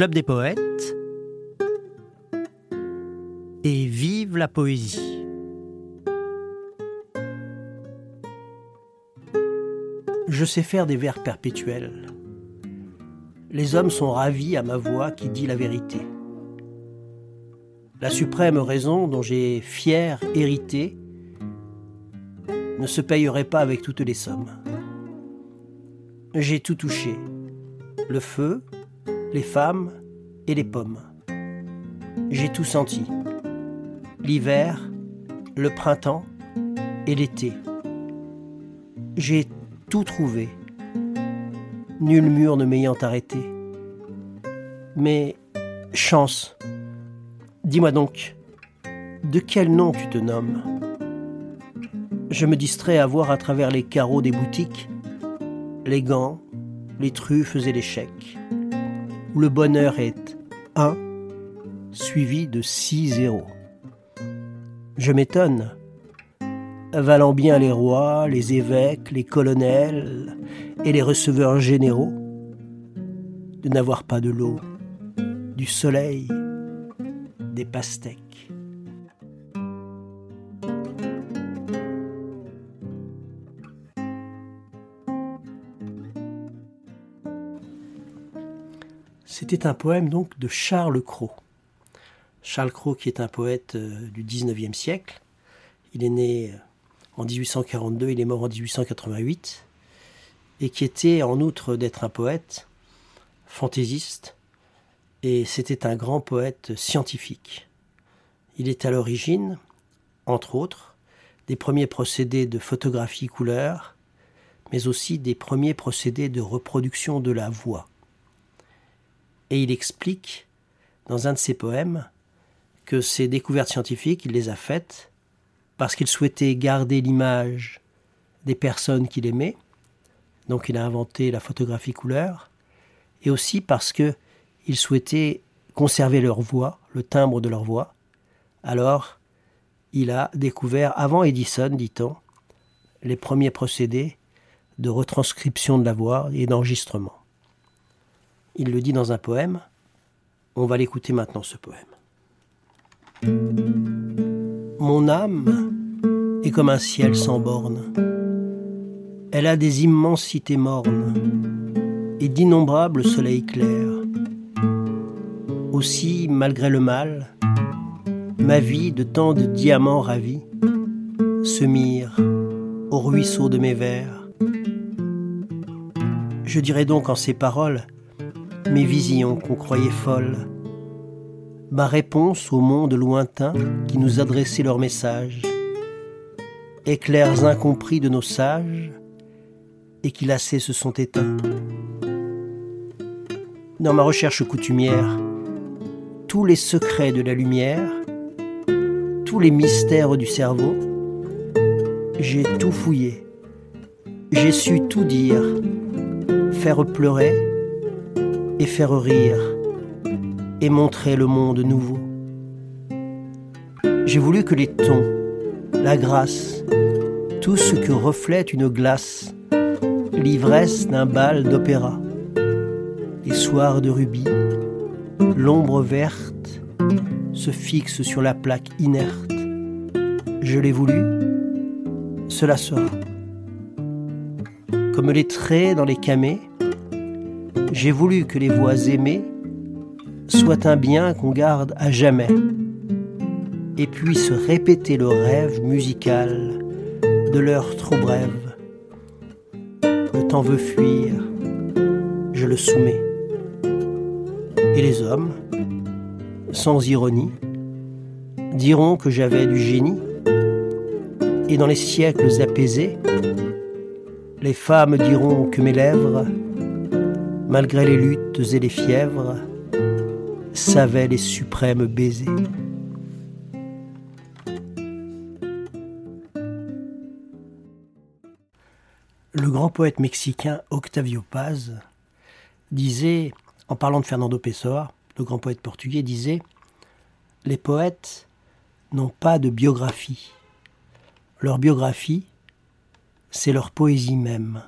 Club des poètes et vive la poésie. Je sais faire des vers perpétuels. Les hommes sont ravis à ma voix qui dit la vérité. La suprême raison dont j'ai fier hérité ne se payerait pas avec toutes les sommes. J'ai tout touché. Le feu, les femmes et les pommes. J'ai tout senti. L'hiver, le printemps et l'été. J'ai tout trouvé. Nul mur ne m'ayant arrêté. Mais, chance, dis-moi donc, de quel nom tu te nommes? Je me distrais à voir à travers les carreaux des boutiques les gants, les truffes et les chèques où le bonheur est 1 suivi de 6 zéros. Je m'étonne, valant bien les rois, les évêques, les colonels et les receveurs généraux, de n'avoir pas de l'eau, du soleil, des pastèques. C'était un poème donc de Charles Cros. Charles Cros qui est un poète euh, du 19e siècle. Il est né euh, en 1842, il est mort en 1888 et qui était en outre d'être un poète fantaisiste et c'était un grand poète scientifique. Il est à l'origine, entre autres, des premiers procédés de photographie couleur, mais aussi des premiers procédés de reproduction de la voix et il explique dans un de ses poèmes que ces découvertes scientifiques, il les a faites parce qu'il souhaitait garder l'image des personnes qu'il aimait, donc il a inventé la photographie couleur, et aussi parce que il souhaitait conserver leur voix, le timbre de leur voix. Alors, il a découvert, avant Edison, dit-on, les premiers procédés de retranscription de la voix et d'enregistrement. Il le dit dans un poème. On va l'écouter maintenant, ce poème. Mon âme est comme un ciel sans bornes. Elle a des immensités mornes et d'innombrables soleils clairs. Aussi, malgré le mal, ma vie de tant de diamants ravis se mire au ruisseau de mes vers. Je dirais donc en ces paroles mes visions qu'on croyait folles, ma réponse au monde lointain qui nous adressait leurs messages, éclairs incompris de nos sages et qui lassés se sont éteints. Dans ma recherche coutumière, tous les secrets de la lumière, tous les mystères du cerveau, j'ai tout fouillé, j'ai su tout dire, faire pleurer, et faire rire et montrer le monde nouveau. J'ai voulu que les tons, la grâce, tout ce que reflète une glace, l'ivresse d'un bal d'opéra, les soirs de rubis, l'ombre verte se fixe sur la plaque inerte. Je l'ai voulu, cela sera. Comme les traits dans les camées, j'ai voulu que les voix aimées soient un bien qu'on garde à jamais et puissent répéter le rêve musical de l'heure trop brève. Le temps veut fuir, je le soumets. Et les hommes, sans ironie, diront que j'avais du génie. Et dans les siècles apaisés, les femmes diront que mes lèvres malgré les luttes et les fièvres, savait les suprêmes baisers. Le grand poète mexicain Octavio Paz disait, en parlant de Fernando Pessoa, le grand poète portugais, disait Les poètes n'ont pas de biographie. Leur biographie, c'est leur poésie même.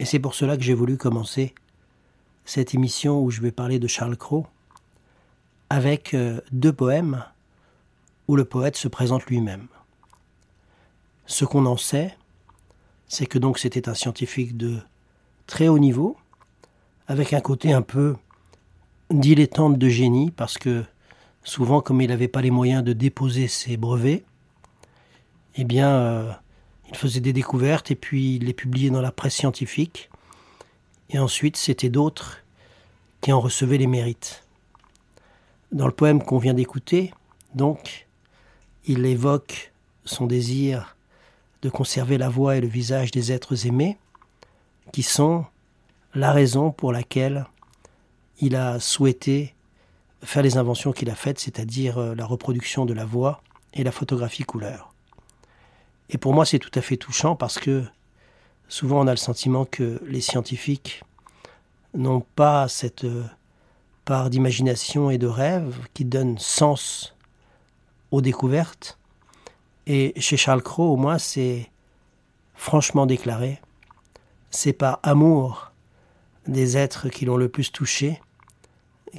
Et c'est pour cela que j'ai voulu commencer cette émission où je vais parler de Charles Cros avec euh, deux poèmes où le poète se présente lui-même. Ce qu'on en sait, c'est que donc c'était un scientifique de très haut niveau, avec un côté un peu dilettante de génie, parce que souvent, comme il n'avait pas les moyens de déposer ses brevets, eh bien, euh, il faisait des découvertes et puis il les publiait dans la presse scientifique. Et ensuite, c'était d'autres qui en recevaient les mérites. Dans le poème qu'on vient d'écouter, donc, il évoque son désir de conserver la voix et le visage des êtres aimés, qui sont la raison pour laquelle il a souhaité faire les inventions qu'il a faites, c'est-à-dire euh, la reproduction de la voix et la photographie couleur. Et pour moi, c'est tout à fait touchant parce que souvent on a le sentiment que les scientifiques n'ont pas cette euh, part d'imagination et de rêve qui donne sens aux découvertes. Et chez Charles Cros, au moins, c'est franchement déclaré. C'est par amour des êtres qui l'ont le plus touché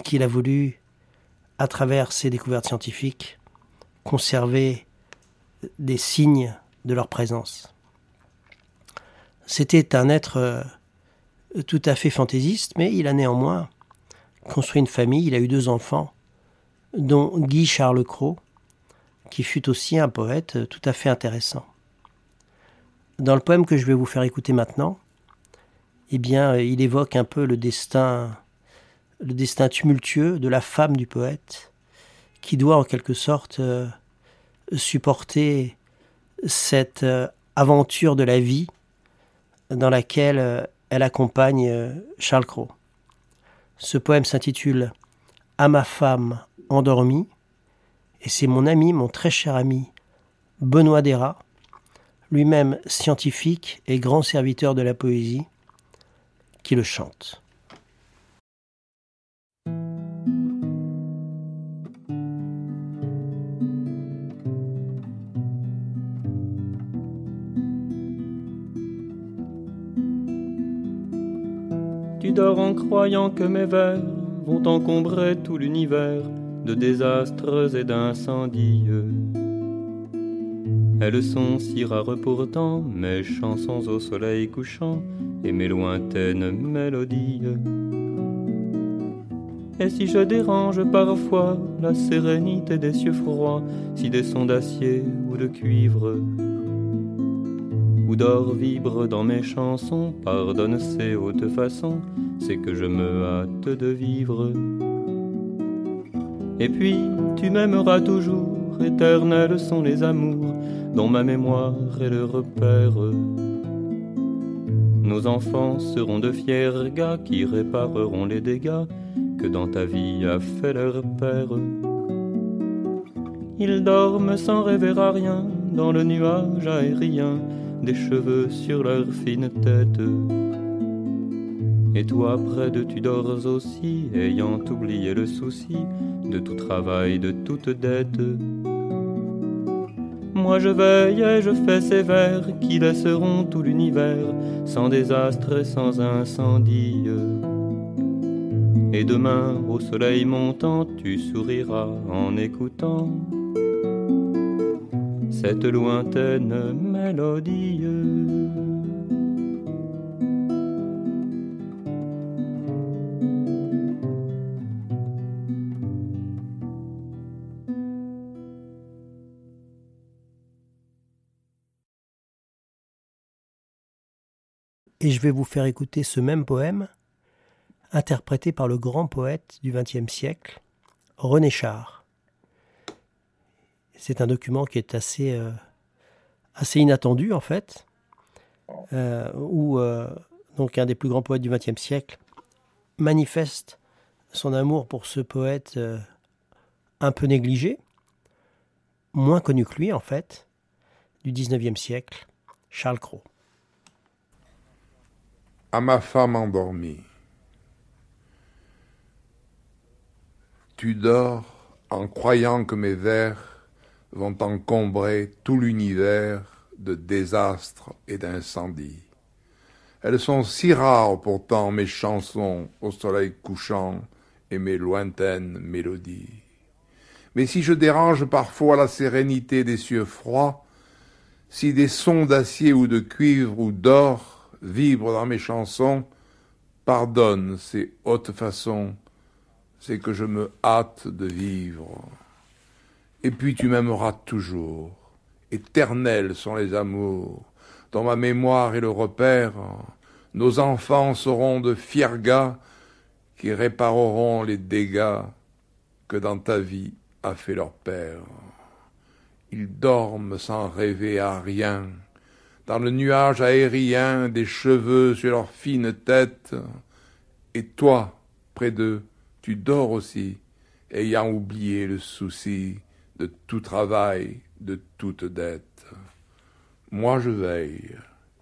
qu'il a voulu, à travers ses découvertes scientifiques, conserver des signes de leur présence. C'était un être euh, tout à fait fantaisiste, mais il a néanmoins construit une famille, il a eu deux enfants, dont Guy Charles Cros, qui fut aussi un poète tout à fait intéressant. Dans le poème que je vais vous faire écouter maintenant, eh bien, il évoque un peu le destin, tumultueux de la femme du poète, qui doit en quelque sorte euh, supporter cette euh, aventure de la vie dans laquelle euh, elle accompagne Charles Cros. Ce poème s'intitule À ma femme endormie, et c'est mon ami, mon très cher ami, Benoît Dérat, lui-même scientifique et grand serviteur de la poésie, qui le chante. En croyant que mes vers vont encombrer tout l'univers de désastres et d'incendies. Elles sont si rares pourtant, mes chansons au soleil couchant et mes lointaines mélodies. Et si je dérange parfois la sérénité des cieux froids, si des sons d'acier ou de cuivre ou d'or vibrent dans mes chansons, pardonne ces hautes façons, c'est que je me hâte de vivre. Et puis tu m'aimeras toujours, éternels sont les amours, dont ma mémoire est le repère. Nos enfants seront de fiers gars qui répareront les dégâts que dans ta vie a fait leur père. Ils dorment sans rêver à rien dans le nuage aérien des cheveux sur leur fine tête. Et toi près de tu dors aussi, ayant oublié le souci de tout travail, de toute dette. Moi je veille et je fais ces vers qui laisseront tout l'univers sans désastre et sans incendie. Et demain, au soleil montant, tu souriras en écoutant cette lointaine mélodie. Et je vais vous faire écouter ce même poème, interprété par le grand poète du XXe siècle, René Char. C'est un document qui est assez, euh, assez inattendu en fait, euh, où euh, un des plus grands poètes du XXe siècle manifeste son amour pour ce poète un peu négligé, moins connu que lui en fait, du XIXe siècle, Charles Cros à ma femme endormie. Tu dors en croyant que mes vers vont encombrer tout l'univers de désastres et d'incendies. Elles sont si rares pourtant mes chansons au soleil couchant et mes lointaines mélodies. Mais si je dérange parfois la sérénité des cieux froids, si des sons d'acier ou de cuivre ou d'or vibrent dans mes chansons, pardonne ces hautes façons, c'est que je me hâte de vivre. Et puis tu m'aimeras toujours, éternels sont les amours, dans ma mémoire et le repère, nos enfants seront de fiers gars qui répareront les dégâts que dans ta vie a fait leur père. Ils dorment sans rêver à rien, dans le nuage aérien des cheveux sur leur fine tête, et toi, près d'eux, tu dors aussi, ayant oublié le souci de tout travail, de toute dette. Moi je veille,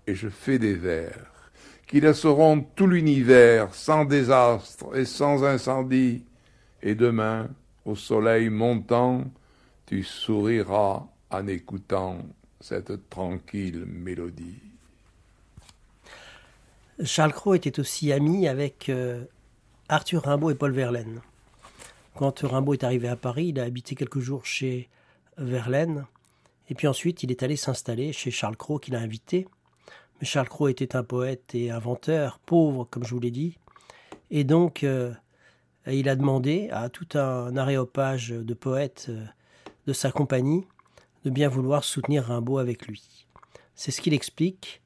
et je fais des vers, qui laisseront tout l'univers sans désastre et sans incendie, et demain, au soleil montant, tu souriras en écoutant cette tranquille mélodie. Charles Cros était aussi ami avec euh, Arthur Rimbaud et Paul Verlaine. Quand Rimbaud est arrivé à Paris, il a habité quelques jours chez Verlaine, et puis ensuite il est allé s'installer chez Charles Cros qu'il a invité. Mais Charles Cros était un poète et inventeur, pauvre comme je vous l'ai dit, et donc euh, il a demandé à tout un aréopage de poètes euh, de sa compagnie bien vouloir soutenir Rimbaud avec lui. C'est ce qu'il explique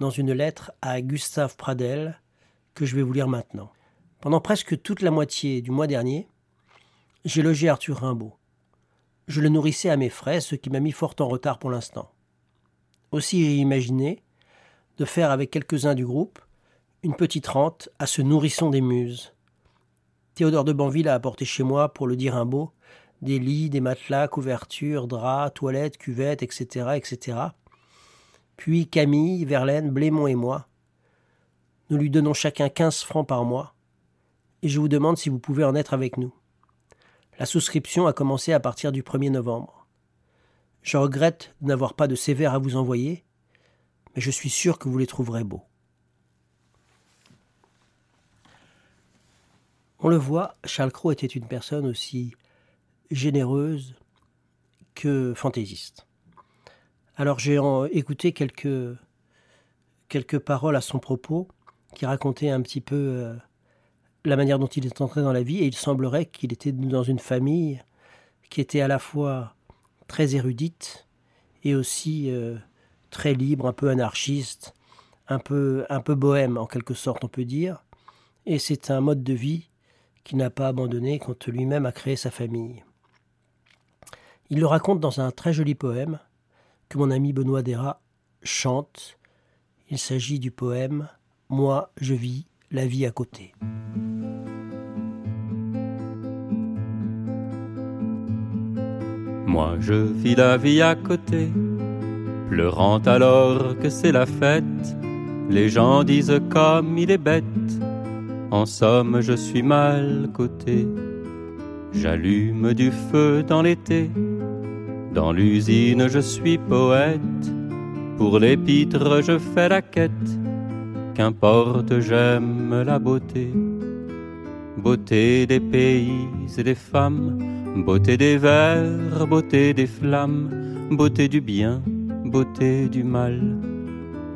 dans une lettre à Gustave Pradel que je vais vous lire maintenant. Pendant presque toute la moitié du mois dernier, j'ai logé Arthur Rimbaud. Je le nourrissais à mes frais, ce qui m'a mis fort en retard pour l'instant. Aussi j'ai imaginé de faire avec quelques-uns du groupe une petite rente à ce nourrisson des muses. Théodore de Banville a apporté chez moi, pour le dire un mot, des lits, des matelas, couvertures, draps, toilettes, cuvettes, etc., etc. Puis Camille, Verlaine, Blémont et moi. Nous lui donnons chacun 15 francs par mois, et je vous demande si vous pouvez en être avec nous. La souscription a commencé à partir du 1er novembre. Je regrette de n'avoir pas de sévères à vous envoyer, mais je suis sûr que vous les trouverez beaux. On le voit, Charles Cros était une personne aussi généreuse que fantaisiste. Alors j'ai écouté quelques, quelques paroles à son propos qui racontaient un petit peu euh, la manière dont il est entré dans la vie et il semblerait qu'il était dans une famille qui était à la fois très érudite et aussi euh, très libre, un peu anarchiste, un peu, un peu bohème en quelque sorte on peut dire. Et c'est un mode de vie qu'il n'a pas abandonné quand lui-même a créé sa famille. Il le raconte dans un très joli poème que mon ami Benoît Dera chante. Il s'agit du poème Moi, je vis la vie à côté. Moi, je vis la vie à côté, pleurant alors que c'est la fête. Les gens disent comme il est bête. En somme, je suis mal coté. J'allume du feu dans l'été. Dans l'usine, je suis poète. Pour l'épître, je fais la quête. Qu'importe, j'aime la beauté. Beauté des pays et des femmes, beauté des vers, beauté des flammes, beauté du bien, beauté du mal.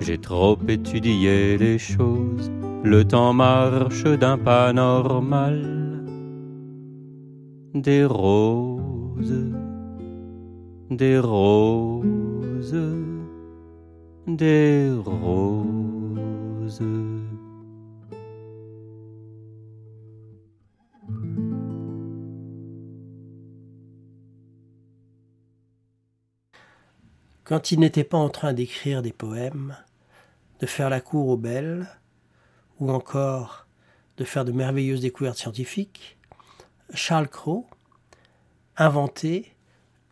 J'ai trop étudié les choses le temps marche d'un pas normal. Des roses, des roses, des roses. Quand il n'était pas en train d'écrire des poèmes, de faire la cour aux belles, ou encore de faire de merveilleuses découvertes scientifiques, Charles Cros inventait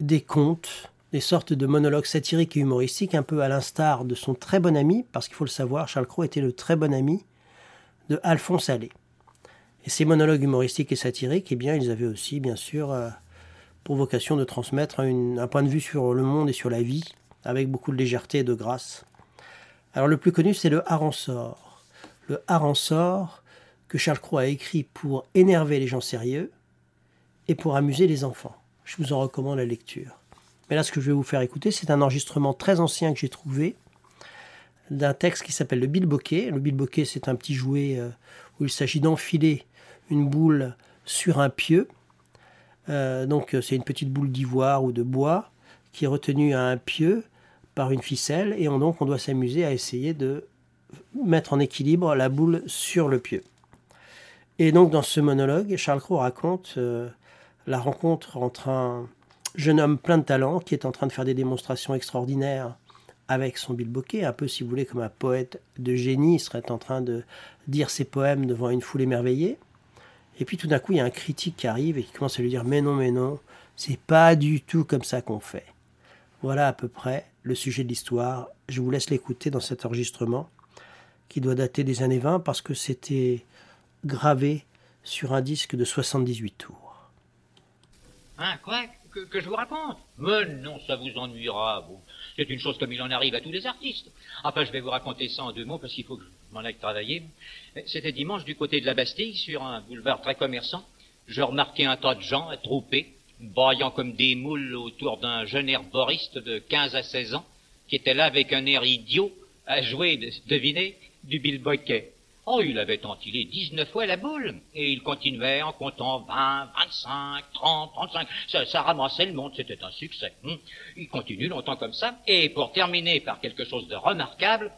des contes, des sortes de monologues satiriques et humoristiques, un peu à l'instar de son très bon ami, parce qu'il faut le savoir, Charles Cros était le très bon ami de Alphonse Allais. Et ces monologues humoristiques et satiriques, eh bien, ils avaient aussi, bien sûr, euh, pour vocation de transmettre un point de vue sur le monde et sur la vie, avec beaucoup de légèreté et de grâce. Alors le plus connu, c'est le Haransor. Le Haransor que Charles Cros a écrit pour énerver les gens sérieux et pour amuser les enfants. Je vous en recommande la lecture. Mais là, ce que je vais vous faire écouter, c'est un enregistrement très ancien que j'ai trouvé d'un texte qui s'appelle le bilboquet. Le bilboquet, c'est un petit jouet euh, où il s'agit d'enfiler une boule sur un pieu. Euh, donc, c'est une petite boule d'ivoire ou de bois qui est retenue à un pieu par une ficelle et donc on doit s'amuser à essayer de mettre en équilibre la boule sur le pieu. Et donc dans ce monologue, Charles Cros raconte euh, la rencontre entre un jeune homme plein de talent qui est en train de faire des démonstrations extraordinaires avec son bilboquet, un peu si vous voulez comme un poète de génie serait en train de dire ses poèmes devant une foule émerveillée. Et puis tout d'un coup, il y a un critique qui arrive et qui commence à lui dire Mais non, mais non, c'est pas du tout comme ça qu'on fait. Voilà à peu près le sujet de l'histoire. Je vous laisse l'écouter dans cet enregistrement qui doit dater des années 20 parce que c'était gravé sur un disque de 78 tours. Hein, quoi que, je vous raconte Mais non, ça vous ennuiera, vous. C'est une chose comme il en arrive à tous les artistes. Enfin, je vais vous raconter ça en deux mots parce qu'il faut que je m'en aille travailler. C'était dimanche du côté de la Bastille, sur un boulevard très commerçant. Je remarquais un tas de gens attroupés, baillant comme des moules autour d'un jeune herboriste de 15 à 16 ans, qui était là avec un air idiot à jouer, devinez, du bilboquet. Oh, il avait entilé 19 fois la boule, et il continuait en comptant 20, 25, 30, 35. Ça, ça ramassait le monde, c'était un succès. Hmm. Il continue longtemps comme ça, et pour terminer par quelque chose de remarquable,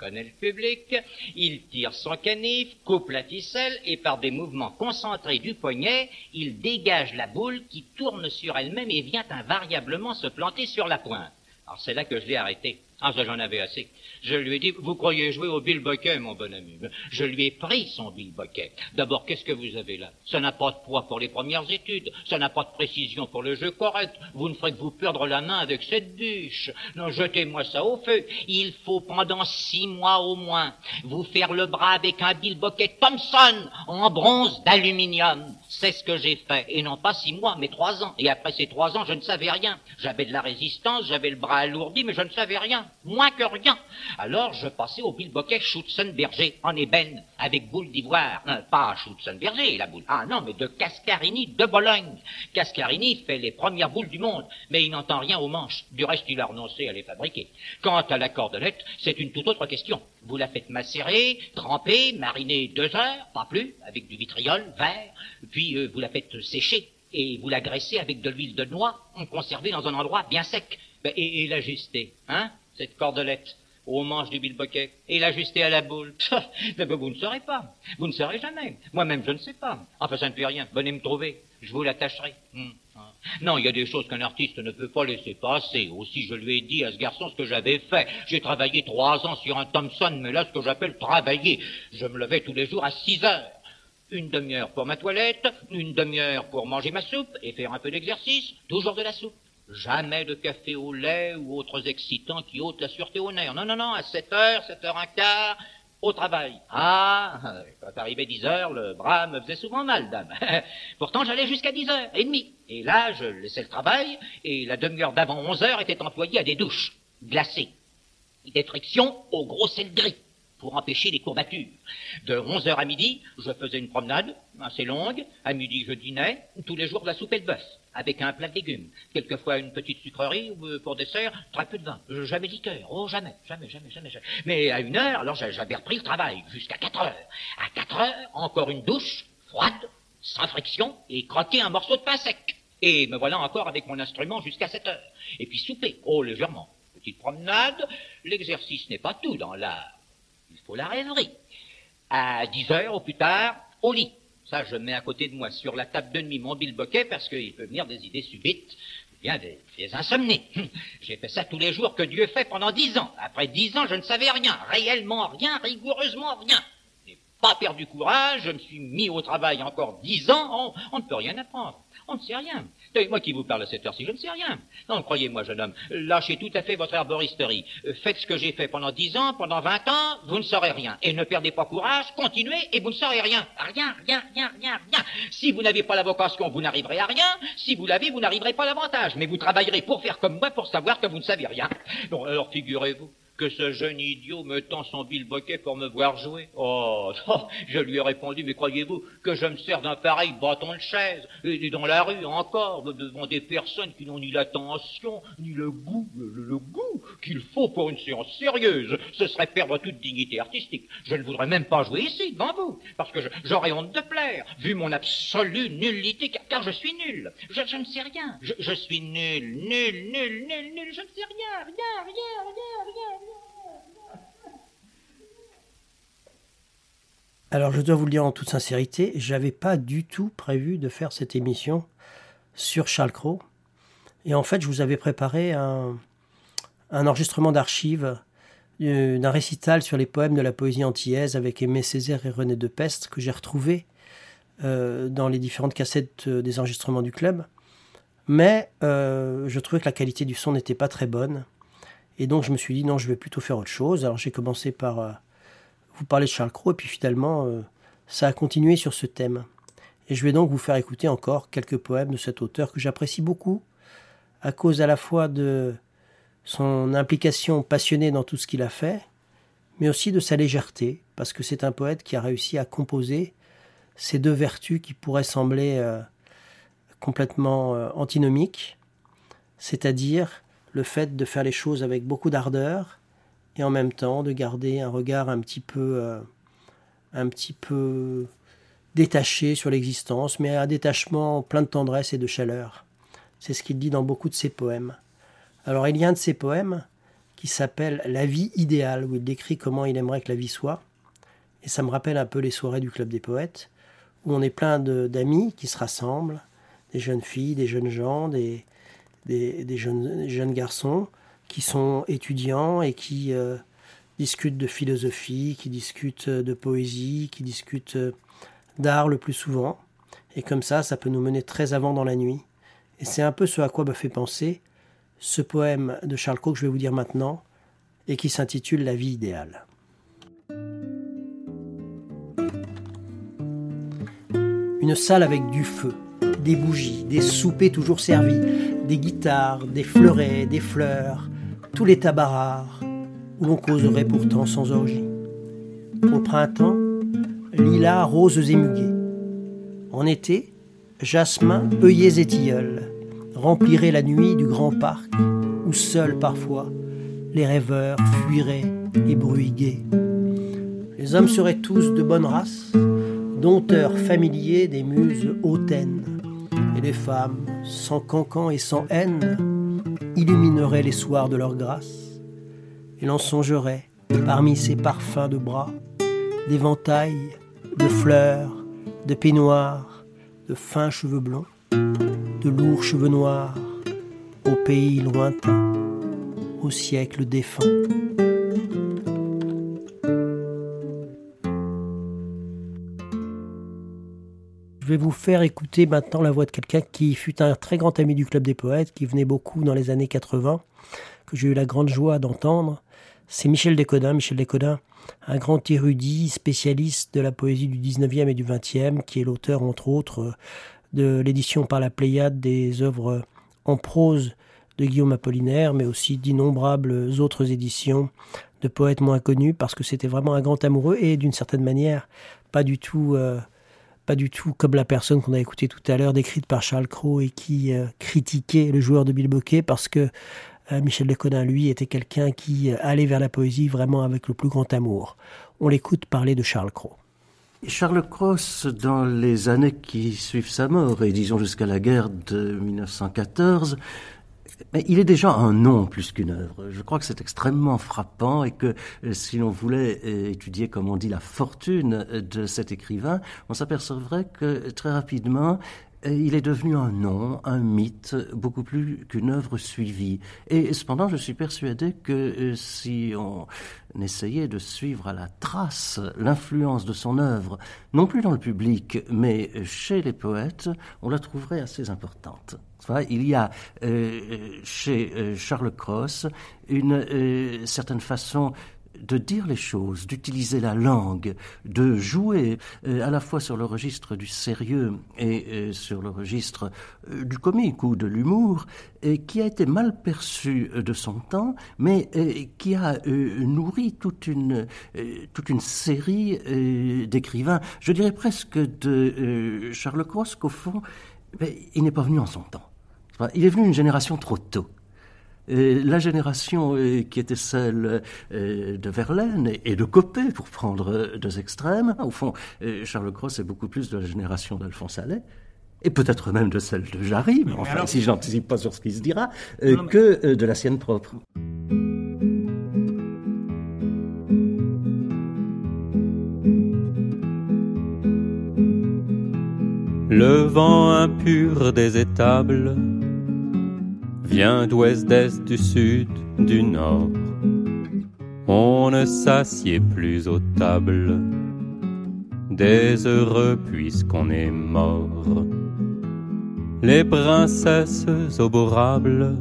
connaît le public, il tire son canif, coupe la ficelle, et par des mouvements concentrés du poignet, il dégage la boule qui tourne sur elle-même et vient invariablement se planter sur la pointe. Alors c'est là que je l'ai arrêté. Ah, ça j'en avais assez. Je lui ai dit, vous croyez jouer au bilboquet, mon bon ami? Je lui ai pris son bilboquet. D'abord, qu'est-ce que vous avez là? Ça n'a pas de poids pour les premières études, ça n'a pas de précision pour le jeu correct. Vous ne ferez que vous perdre la main avec cette bûche. Non, jetez-moi ça au feu. Il faut pendant six mois au moins vous faire le bras avec un bilboquet Thompson en bronze d'aluminium. C'est ce que j'ai fait. Et non pas six mois, mais trois ans. Et après ces trois ans, je ne savais rien. J'avais de la résistance, j'avais le bras alourdi, mais je ne savais rien. Moins que rien. Alors je passais au bilboquet Schutzenberger en ébène avec boule d'ivoire. Hein, pas Schutzenberger la boule. Ah non, mais de Cascarini de Bologne. Cascarini fait les premières boules du monde, mais il n'entend rien aux manches. Du reste, il a renoncé à les fabriquer. Quant à la cordelette, c'est une toute autre question. Vous la faites macérer, tremper, mariner deux heures, pas plus, avec du vitriol, vert, puis euh, vous la faites sécher et vous la graissez avec de l'huile de noix, conservée dans un endroit bien sec. Ben, et, et l'ajuster, hein, cette cordelette au manche du bilboquet et l'ajuster à la boule. Mais vous ne saurez pas. Vous ne saurez jamais. Moi-même, je ne sais pas. Enfin, ça ne fait rien. Venez me trouver. Je vous l'attacherai. Hmm. Non, il y a des choses qu'un artiste ne peut pas laisser passer. Aussi, je lui ai dit à ce garçon ce que j'avais fait. J'ai travaillé trois ans sur un Thompson, mais là, ce que j'appelle travailler. Je me levais tous les jours à six heures. Une demi-heure pour ma toilette, une demi-heure pour manger ma soupe et faire un peu d'exercice, toujours de la soupe. Jamais de café au lait ou autres excitants qui ôtent la sûreté au nerf. Non, non, non, à 7 heures, 7 heures un quart, au travail. Ah, quand arrivait 10 heures, le bras me faisait souvent mal, dame. Pourtant, j'allais jusqu'à 10 heures et demie. Et là, je laissais le travail, et la demi-heure d'avant 11 heures était employée à des douches glacées. Des frictions au gros sel gris pour empêcher les courbatures. De 11 heures à midi, je faisais une promenade assez longue. À midi, je dînais. Tous les jours, la soupe et de bœuf avec un plat de légumes, quelquefois une petite sucrerie ou euh, pour dessert, très peu de vin. Euh, jamais liqueur, oh jamais, jamais, jamais, jamais. Mais à une heure, alors j'avais repris le travail, jusqu'à quatre heures. À quatre heures, encore une douche, froide, sans friction, et croquer un morceau de pain sec. Et me voilà encore avec mon instrument jusqu'à sept heures. Et puis souper, oh légèrement. Petite promenade, l'exercice n'est pas tout dans l'art. La rêverie. À dix heures au plus tard, au lit. Ça, je mets à côté de moi sur la table de nuit mon bilboquet parce qu'il peut venir des idées subites, bien des, des insomnies. J'ai fait ça tous les jours que Dieu fait pendant dix ans. Après dix ans, je ne savais rien, réellement rien, rigoureusement rien. Pas perdu courage, je me suis mis au travail encore dix ans, on ne peut rien apprendre. On ne sait rien. Moi qui vous parle à cette heure-ci, je ne sais rien. Non, croyez-moi, jeune homme, lâchez tout à fait votre herboristerie. Euh, faites ce que j'ai fait pendant dix ans, pendant vingt ans, vous ne saurez rien. Et ne perdez pas courage, continuez et vous ne saurez rien. Rien, rien, rien, rien, rien. Si vous n'avez pas la vocation, vous n'arriverez à rien. Si vous l'avez, vous n'arriverez pas à l'avantage. Mais vous travaillerez pour faire comme moi, pour savoir que vous ne savez rien. Bon, alors figurez-vous que ce jeune idiot me tend son bilboquet pour me voir jouer. Oh, je lui ai répondu, mais croyez-vous que je me sers d'un pareil bâton de chaise, et dans la rue encore, devant des personnes qui n'ont ni l'attention, ni le goût, le, goût qu'il faut pour une séance sérieuse. Ce serait perdre toute dignité artistique. Je ne voudrais même pas jouer ici, devant vous, parce que j'aurais honte de plaire, vu mon absolue nullité, car, je suis nul. Je, ne sais rien. Je, suis nul, nul, nul, nul, nul. Je ne sais rien, rien, rien, rien, rien. Alors je dois vous le dire en toute sincérité, j'avais pas du tout prévu de faire cette émission sur Charles Cros. Et en fait, je vous avais préparé un, enregistrement d'archives euh, d'un récital sur les poèmes de la poésie antillaise avec Aimé Césaire et René de Peste que j'ai retrouvé euh, dans les différentes cassettes euh, des enregistrements du club. Mais je trouvais que la qualité du son n'était pas très bonne. Et donc je me suis dit non, je vais plutôt faire autre chose. Alors j'ai commencé par vous parler de Charles Cros, et puis finalement, euh, ça a continué sur ce thème. Et je vais donc vous faire écouter encore quelques poèmes de cet auteur que j'apprécie beaucoup, à cause à la fois de son implication passionnée dans tout ce qu'il a fait, mais aussi de sa légèreté, parce que c'est un poète qui a réussi à composer ces deux vertus qui pourraient sembler euh, complètement euh, antinomiques, c'est-à-dire le fait de faire les choses avec beaucoup d'ardeur et en même temps de garder un regard un petit peu, euh, un petit peu détaché sur l'existence, mais un détachement plein de tendresse et de chaleur. C'est ce qu'il dit dans beaucoup de ses poèmes. Alors il y a un de ses poèmes qui s'appelle La vie idéale, où il décrit comment il aimerait que la vie soit. Et ça me rappelle un peu les soirées du Club des Poètes, où on est plein d'amis qui se rassemblent, des jeunes filles, des jeunes gens, des, des, jeunes, jeunes garçons, qui sont étudiants et qui euh, discutent de philosophie, qui discutent de poésie, qui discutent euh, d'art le plus souvent. Et comme ça, ça peut nous mener très avant dans la nuit. Et c'est un peu ce à quoi me fait penser ce poème de Charles Cros que je vais vous dire maintenant et qui s'intitule La vie idéale. Une salle avec du feu, des bougies, des soupers toujours servis, des guitares, des fleurets, des fleurs, tous les tabarars, où l'on causerait pourtant sans orgie. Au printemps, lilas, roses et muguets. En été, jasmin, œillets et tilleuls rempliraient la nuit du grand parc, où seuls parfois les rêveurs fuiraient les bruits gais. Les hommes seraient tous de bonne race, dompteurs familiers des muses hautaines, et les femmes, sans cancan et sans haine, illuminerait les soirs de leur grâce, et l'on songerait, parmi ces parfums de bras, d'éventails, de fleurs, de peignoirs, de fins cheveux blonds, de lourds cheveux noirs, au pays lointain, au siècle défunt. Vais vous faire écouter maintenant la voix de quelqu'un qui fut un très grand ami du Club des Poètes, qui venait beaucoup dans les années 80, que j'ai eu la grande joie d'entendre. C'est Michel Descodin. Michel Descodin, un grand érudit, spécialiste de la poésie du 19e et du 20e, qui est l'auteur, entre autres, de l'édition par la Pléiade des œuvres en prose de Guillaume Apollinaire, mais aussi d'innombrables autres éditions de poètes moins connus, parce que c'était vraiment un grand amoureux et d'une certaine manière pas du tout euh, pas du tout comme la personne qu'on a écoutée tout à l'heure, décrite par Charles Cros et qui euh, critiquait le joueur de bilboquet parce que euh, Michel Leconin, lui, était quelqu'un qui euh, allait vers la poésie vraiment avec le plus grand amour. On l'écoute parler de Charles Cros. Charles Cros, dans les années qui suivent sa mort, et disons jusqu'à la guerre de 1914, mais il est déjà un nom plus qu'une œuvre. Je crois que c'est extrêmement frappant et que euh, si l'on voulait euh, étudier, comme on dit, la fortune euh, de cet écrivain, on s'apercevrait que très rapidement, il est devenu un nom, un mythe, beaucoup plus qu'une œuvre suivie. Et cependant, je suis persuadé que si on essayait de suivre à la trace l'influence de son œuvre, non plus dans le public, mais chez les poètes, on la trouverait assez importante. Il y a euh, chez euh, Charles Cross une euh, certaine façon de dire les choses, d'utiliser la langue, de jouer euh, à la fois sur le registre du sérieux et euh, sur le registre euh, du comique ou de l'humour, qui a été mal perçu de son temps, mais qui a nourri toute une, toute une série d'écrivains, je dirais presque de Charles Cross, qu'au fond, ben, il n'est pas venu en son temps. Il est venu une génération trop tôt la génération euh, qui était celle euh, de Verlaine et de Copé, pour prendre deux extrêmes, au fond, euh, Charles Cross est beaucoup plus de la génération d'Alphonse Allais, et peut-être même de celle de Jarry, mais enfin, si j'anticipe pas sur ce qui se dira, que de la sienne propre. Le vent impur des étables vient d'ouest, d'est, du sud, du nord. On ne s'assied plus aux tables des heureux puisqu'on est mort. Les princesses oborables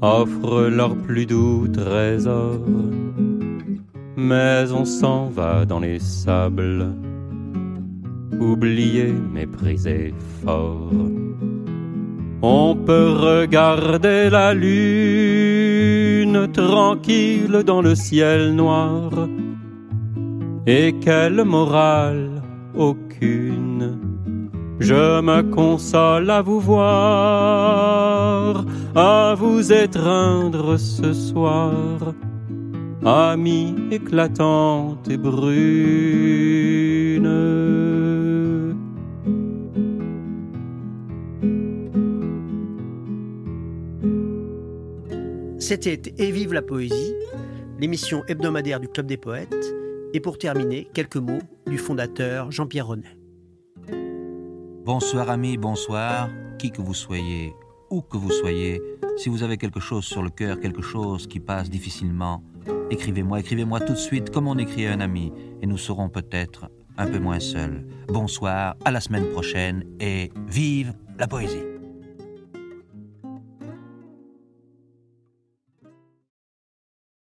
offrent leurs plus doux trésors, mais on s'en va dans les sables, oublié, méprisé fort. On peut regarder la lune tranquille dans le ciel noir. Et quelle morale aucune. Je me console à vous voir, à vous étreindre ce soir, amie éclatante et brune. C'était Et vive la poésie, l'émission hebdomadaire du Club des poètes. Et pour terminer, quelques mots du fondateur Jean-Pierre Renet. Bonsoir amis, bonsoir, qui que vous soyez, où que vous soyez, si vous avez quelque chose sur le cœur, quelque chose qui passe difficilement, écrivez-moi, écrivez-moi tout de suite comme on écrit à un ami, et nous serons peut-être un peu moins seuls. Bonsoir, à la semaine prochaine, et vive la poésie.